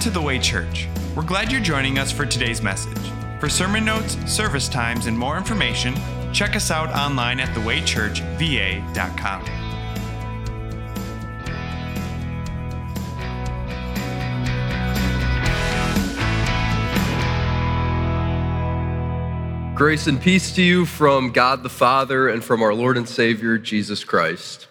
to The Way Church. We're glad you're joining us for today's message. For sermon notes, service times, and more information, check us out online at thewaychurchva.com. Grace and peace to you from God the Father and from our Lord and Savior, Jesus Christ.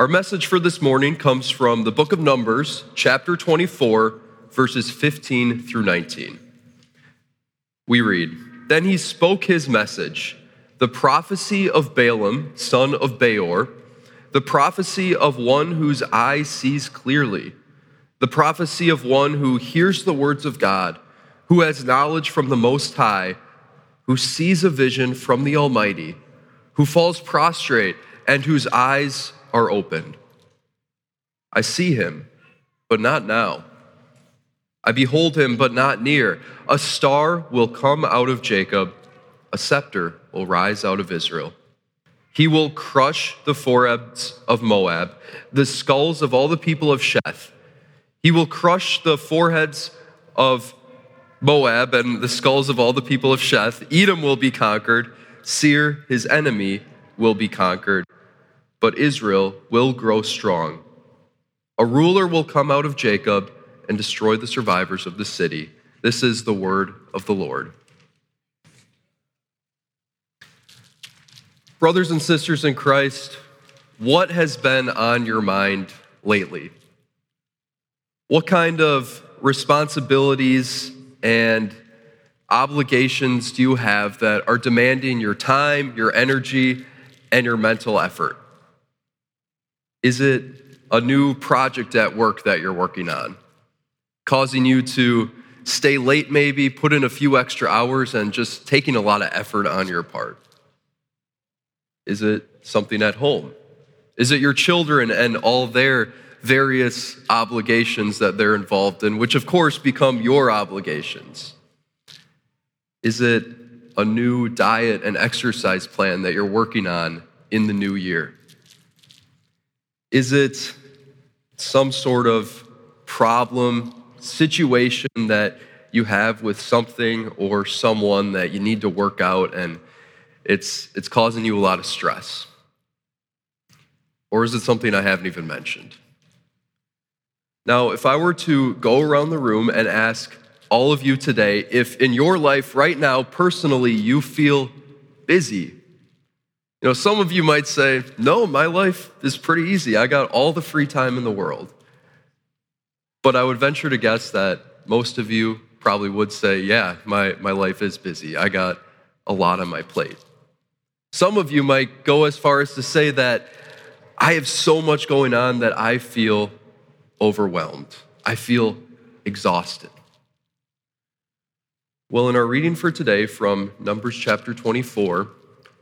Our message for this morning comes from the book of Numbers, chapter 24, verses 15 through 19. We read Then he spoke his message, the prophecy of Balaam, son of Beor, the prophecy of one whose eye sees clearly, the prophecy of one who hears the words of God, who has knowledge from the Most High who sees a vision from the Almighty, who falls prostrate, and whose eyes are opened. I see him, but not now. I behold him, but not near. A star will come out of Jacob, a scepter will rise out of Israel. He will crush the foreheads of Moab, the skulls of all the people of Sheth. He will crush the foreheads of Moab and the skulls of all the people of Sheth. Edom will be conquered. Seir, his enemy, will be conquered. But Israel will grow strong. A ruler will come out of Jacob and destroy the survivors of the city. This is the word of the Lord. Brothers and sisters in Christ, what has been on your mind lately? What kind of responsibilities and obligations do you have that are demanding your time, your energy, and your mental effort? Is it a new project at work that you're working on, causing you to stay late, maybe, put in a few extra hours, and just taking a lot of effort on your part? Is it something at home? Is it your children and all their various obligations that they're involved in, which of course become your obligations? Is it a new diet and exercise plan that you're working on in the new year? Is it some sort of problem, situation that you have with something or someone that you need to work out and it's, it's causing you a lot of stress? Or is it something I haven't even mentioned? Now, if I were to go around the room and ask all of you today if in your life right now, personally, you feel busy, you know, some of you might say, No, my life is pretty easy. I got all the free time in the world. But I would venture to guess that most of you probably would say, Yeah, my, my life is busy. I got a lot on my plate. Some of you might go as far as to say that I have so much going on that I feel overwhelmed. I feel exhausted. Well, in our reading for today from Numbers chapter 24,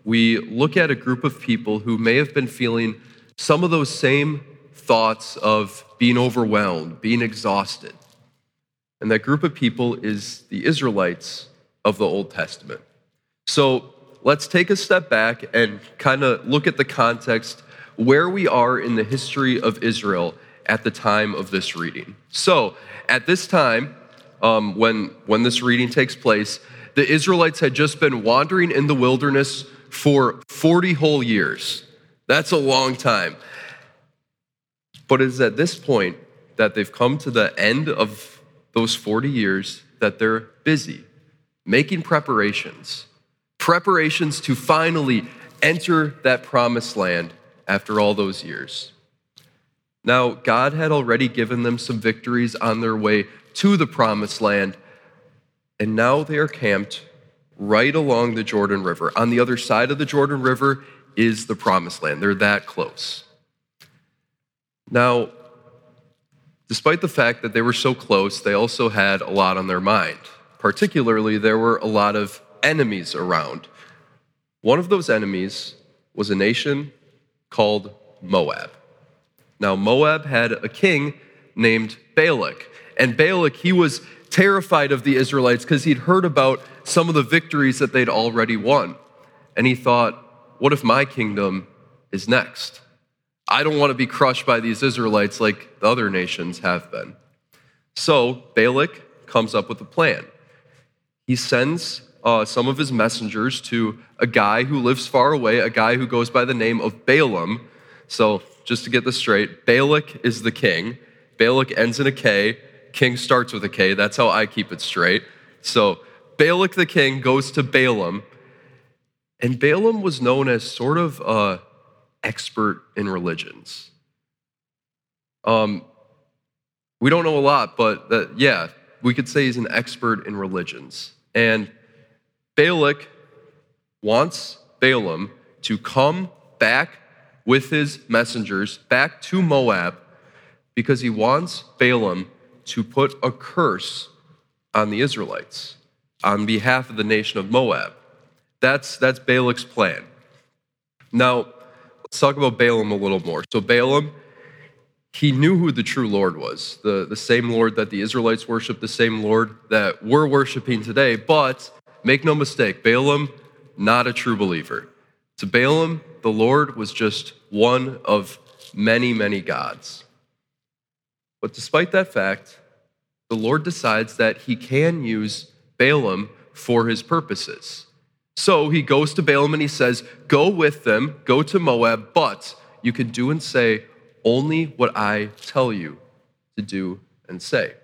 we look at a group of people who may have been feeling some of those same thoughts of being overwhelmed, being exhausted. And that group of people is the Israelites of the Old Testament. So let's take a step back and kind of look at the context where we are in the history of Israel at the time of this reading. So, at this time, um, when, when this reading takes place, the Israelites had just been wandering in the wilderness for 40 whole years. That's a long time. But it is at this point that they've come to the end of those 40 years that they're busy making preparations, preparations to finally enter that promised land after all those years. Now, God had already given them some victories on their way to the promised land, and now they are camped right along the Jordan River. On the other side of the Jordan River is the promised land. They're that close. Now, despite the fact that they were so close, they also had a lot on their mind. Particularly, there were a lot of enemies around. One of those enemies was a nation called Moab. Now, Moab had a king named Balak. And Balak, he was terrified of the Israelites because he'd heard about some of the victories that they'd already won. And he thought, what if my kingdom is next? I don't want to be crushed by these Israelites like the other nations have been. So Balak comes up with a plan. He sends uh, some of his messengers to a guy who lives far away, a guy who goes by the name of Balaam. So, just to get this straight, Balak is the king. Balak ends in a K. King starts with a K. That's how I keep it straight. So, Balak the king goes to Balaam, and Balaam was known as sort of a expert in religions. Um, we don't know a lot, but yeah, we could say he's an expert in religions. And Balak wants Balaam to come back with his messengers back to Moab because he wants Balaam to put a curse on the Israelites on behalf of the nation of Moab. That's, that's Balak's plan. Now, let's talk about Balaam a little more. So, Balaam, he knew who the true Lord was the, the same Lord that the Israelites worship, the same Lord that we're worshiping today, but Make no mistake, Balaam, not a true believer. To Balaam, the Lord was just one of many, many gods. But despite that fact, the Lord decides that he can use Balaam for his purposes. So he goes to Balaam and he says, Go with them, go to Moab, but you can do and say only what I tell you to do and say.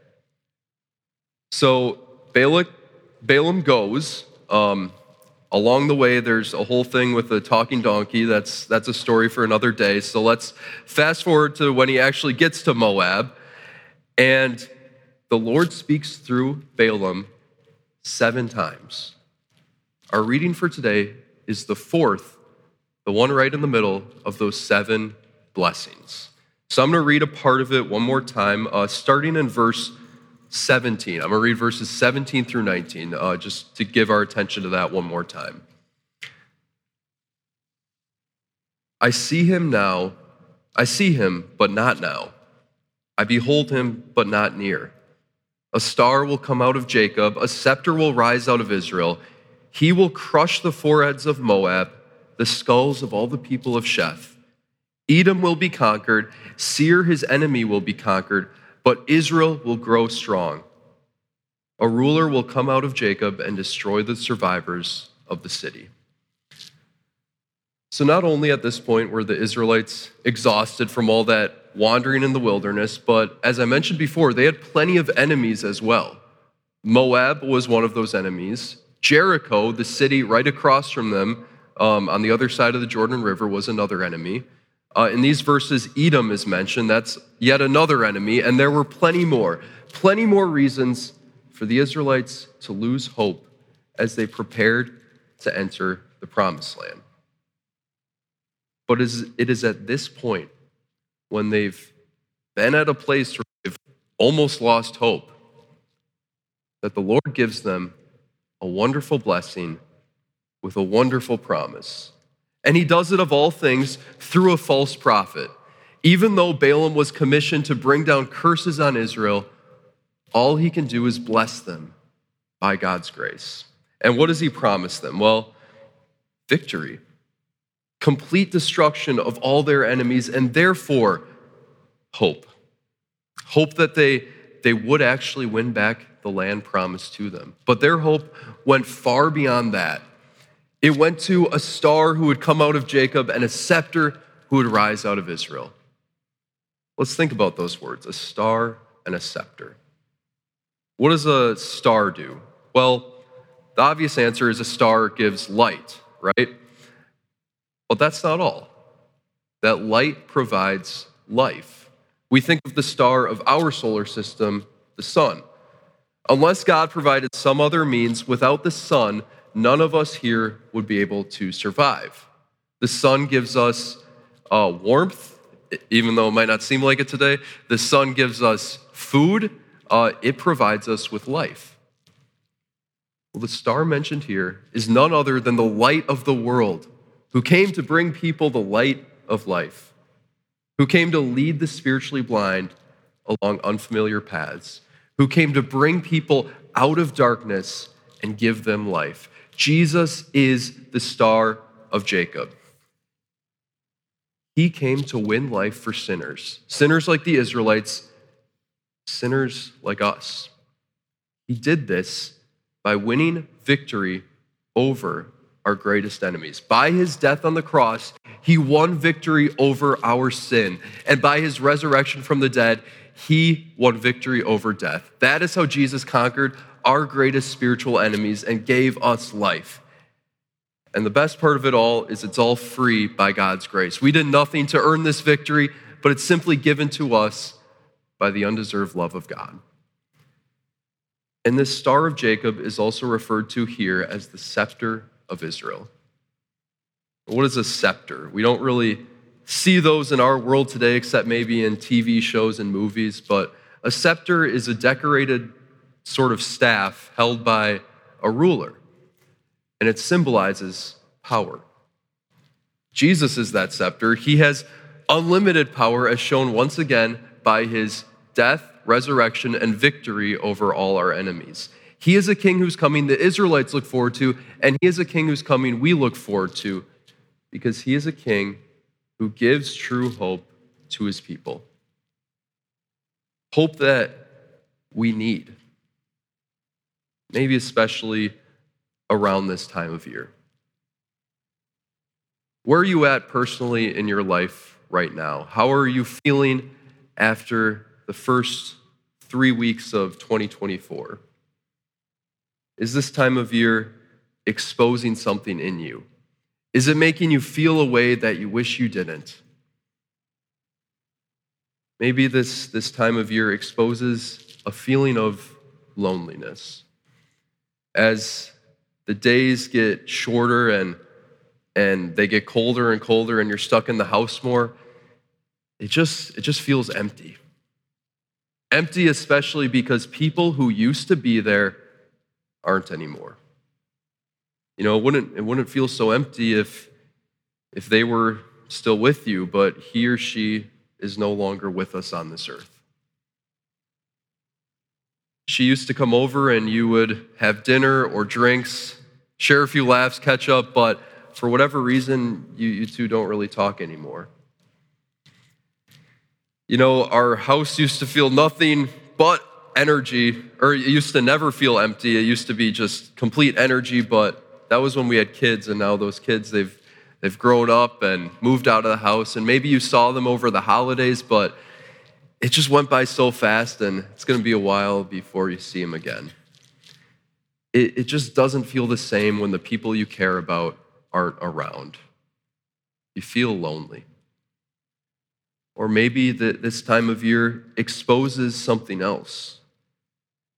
So Balaam goes. Um, along the way, there's a whole thing with the talking donkey. That's, that's a story for another day. So let's fast forward to when he actually gets to Moab. And the Lord speaks through Balaam seven times. Our reading for today is the fourth, the one right in the middle of those seven blessings. So I'm going to read a part of it one more time, uh, starting in verse 17. I'm going to read verses 17 through 19, uh, just to give our attention to that one more time. I see him now. I see him, but not now. I behold him, but not near. A star will come out of Jacob, a scepter will rise out of Israel. He will crush the foreheads of Moab, the skulls of all the people of Sheth. Edom will be conquered, Seir, his enemy, will be conquered but Israel will grow strong. A ruler will come out of Jacob and destroy the survivors of the city. So, not only at this point were the Israelites exhausted from all that wandering in the wilderness, but as I mentioned before, they had plenty of enemies as well. Moab was one of those enemies. Jericho, the city right across from them um, on the other side of the Jordan River, was another enemy. Uh, in these verses, Edom is mentioned. That's yet another enemy, and there were plenty more. Plenty more reasons for the Israelites to lose hope as they prepared to enter the promised land. But it is at this point, when they've been at a place where they've almost lost hope, that the Lord gives them a wonderful blessing with a wonderful promise. And he does it of all things through a false prophet. Even though Balaam was commissioned to bring down curses on Israel, all he can do is bless them by God's grace. And what does he promise them? Well, victory, complete destruction of all their enemies, and therefore hope. Hope that they, they would actually win back the land promised to them. But their hope went far beyond that. It went to a star who would come out of Jacob and a scepter who would rise out of Israel. Let's think about those words a star and a scepter. What does a star do? Well, the obvious answer is a star gives light, right? But that's not all. That light provides life. We think of the star of our solar system, the sun. Unless God provided some other means, without the sun, none of us here would be able to survive. The sun gives us uh, warmth, even though it might not seem like it today. The sun gives us food, uh, it provides us with life. Well, the star mentioned here is none other than the light of the world, who came to bring people the light of life, who came to lead the spiritually blind along unfamiliar paths, who came to bring people out of darkness and give them life. Jesus is the star of Jacob. He came to win life for sinners, sinners like the Israelites, sinners like us. He did this by winning victory over our greatest enemies. By his death on the cross, he won victory over our sin. And by his resurrection from the dead, he won victory over death. That is how Jesus conquered our greatest spiritual enemies and gave us life. And the best part of it all is it's all free by God's grace. We did nothing to earn this victory, but it's simply given to us by the undeserved love of God. And this Star of Jacob is also referred to here as the scepter of Israel. What is a scepter? We don't really see those in our world today, except maybe in TV shows and movies, but a scepter is a decorated sort of staff held by a ruler, and it symbolizes power. Jesus is that scepter. He has unlimited power, as shown once again by his death, resurrection, and victory over all our enemies. He is a king who's coming the Israelites look forward to, and he is a king who's coming we look forward to because he is a king who gives true hope to his people. Hope that we need, maybe especially around this time of year. Where are you at personally in your life right now? How are you feeling after the first three weeks of 2024? Is this time of year exposing something in you? Is it making you feel a way that you wish you didn't? Maybe this, this time of year exposes a feeling of loneliness. As the days get shorter and, and they get colder and colder, and you're stuck in the house more, it just, it just feels empty. Empty, especially because people who used to be there aren't anymore. You know, it wouldn't, it wouldn't feel so empty if, if they were still with you, but he or she is no longer with us on this earth. She used to come over and you would have dinner or drinks, share a few laughs, catch up, but for whatever reason, you, you two don't really talk anymore. You know, our house used to feel nothing but energy, or it used to never feel empty. It used to be just complete energy, but that was when we had kids, and now those kids, they've, they've grown up and moved out of the house, and maybe you saw them over the holidays, but it just went by so fast, and it's going to be a while before you see them again. It, it just doesn't feel the same when the people you care about aren't around. You feel lonely. Or maybe that this time of year exposes something else.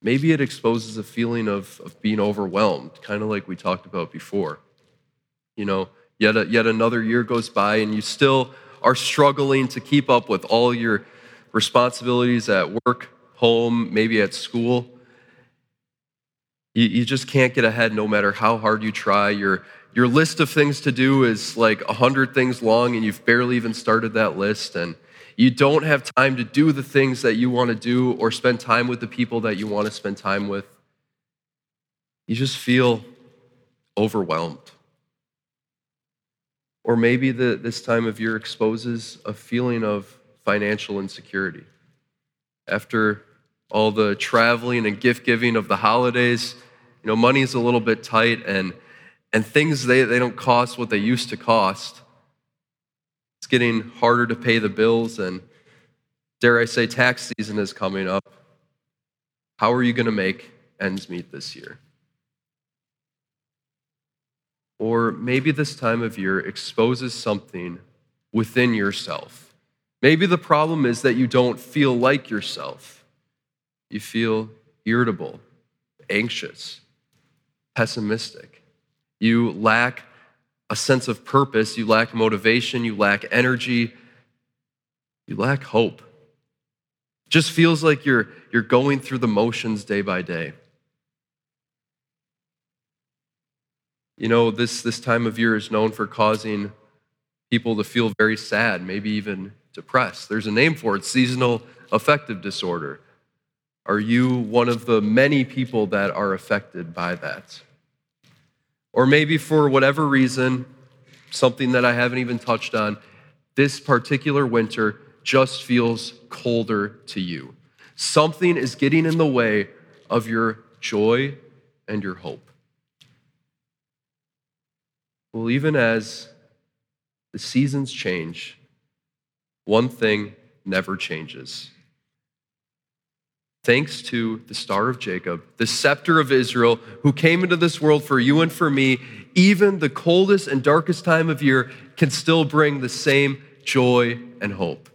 Maybe it exposes a feeling of, of being overwhelmed, kind of like we talked about before. You know, yet, a, yet another year goes by and you still are struggling to keep up with all your responsibilities at work, home, maybe at school. You, you just can't get ahead no matter how hard you try. Your, your list of things to do is like 100 things long and you've barely even started that list. And you don't have time to do the things that you want to do or spend time with the people that you want to spend time with. You just feel overwhelmed. Or maybe the, this time of year exposes a feeling of financial insecurity. After all the traveling and gift giving of the holidays, you know, money is a little bit tight and, and things, they, they don't cost what they used to cost. It's getting harder to pay the bills, and dare I say, tax season is coming up. How are you going to make ends meet this year? Or maybe this time of year exposes something within yourself. Maybe the problem is that you don't feel like yourself. You feel irritable, anxious, pessimistic. You lack a sense of purpose, you lack motivation, you lack energy, you lack hope. It just feels like you're, you're going through the motions day by day. You know, this, this time of year is known for causing people to feel very sad, maybe even depressed. There's a name for it seasonal affective disorder. Are you one of the many people that are affected by that? Or maybe for whatever reason, something that I haven't even touched on, this particular winter just feels colder to you. Something is getting in the way of your joy and your hope. Well, even as the seasons change, one thing never changes. Thanks to the Star of Jacob, the scepter of Israel, who came into this world for you and for me, even the coldest and darkest time of year can still bring the same joy and hope.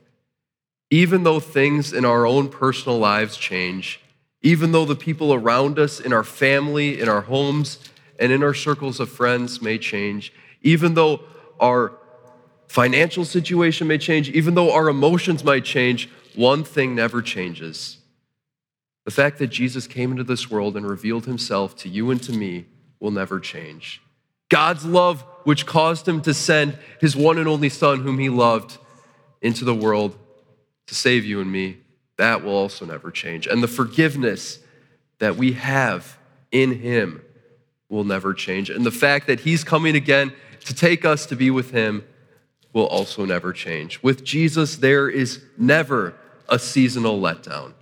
Even though things in our own personal lives change, even though the people around us in our family, in our homes, and in our circles of friends may change, even though our financial situation may change, even though our emotions might change, one thing never changes. The fact that Jesus came into this world and revealed himself to you and to me will never change. God's love, which caused him to send his one and only Son, whom he loved, into the world to save you and me, that will also never change. And the forgiveness that we have in him will never change. And the fact that he's coming again to take us to be with him will also never change. With Jesus, there is never a seasonal letdown.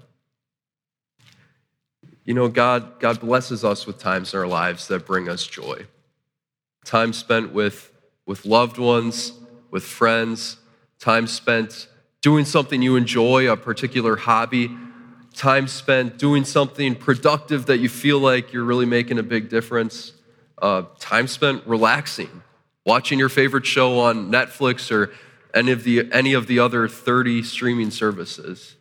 You know, God, God blesses us with times in our lives that bring us joy. Time spent with, with loved ones, with friends, time spent doing something you enjoy, a particular hobby, time spent doing something productive that you feel like you're really making a big difference, uh, time spent relaxing, watching your favorite show on Netflix or any of the, any of the other 30 streaming services.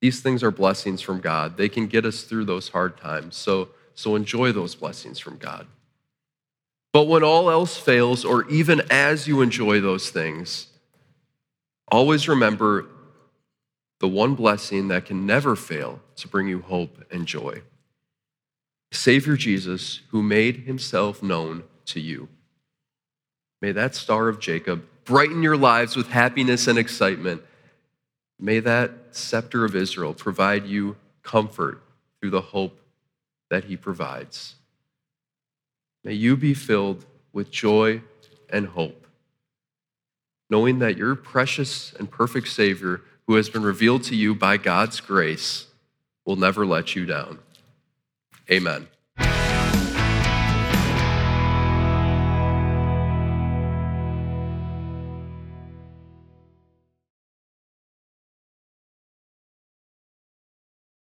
These things are blessings from God. They can get us through those hard times. So, so enjoy those blessings from God. But when all else fails, or even as you enjoy those things, always remember the one blessing that can never fail to bring you hope and joy. Savior Jesus, who made himself known to you. May that star of Jacob brighten your lives with happiness and excitement. May that scepter of Israel provide you comfort through the hope that he provides. May you be filled with joy and hope, knowing that your precious and perfect Savior, who has been revealed to you by God's grace, will never let you down. Amen.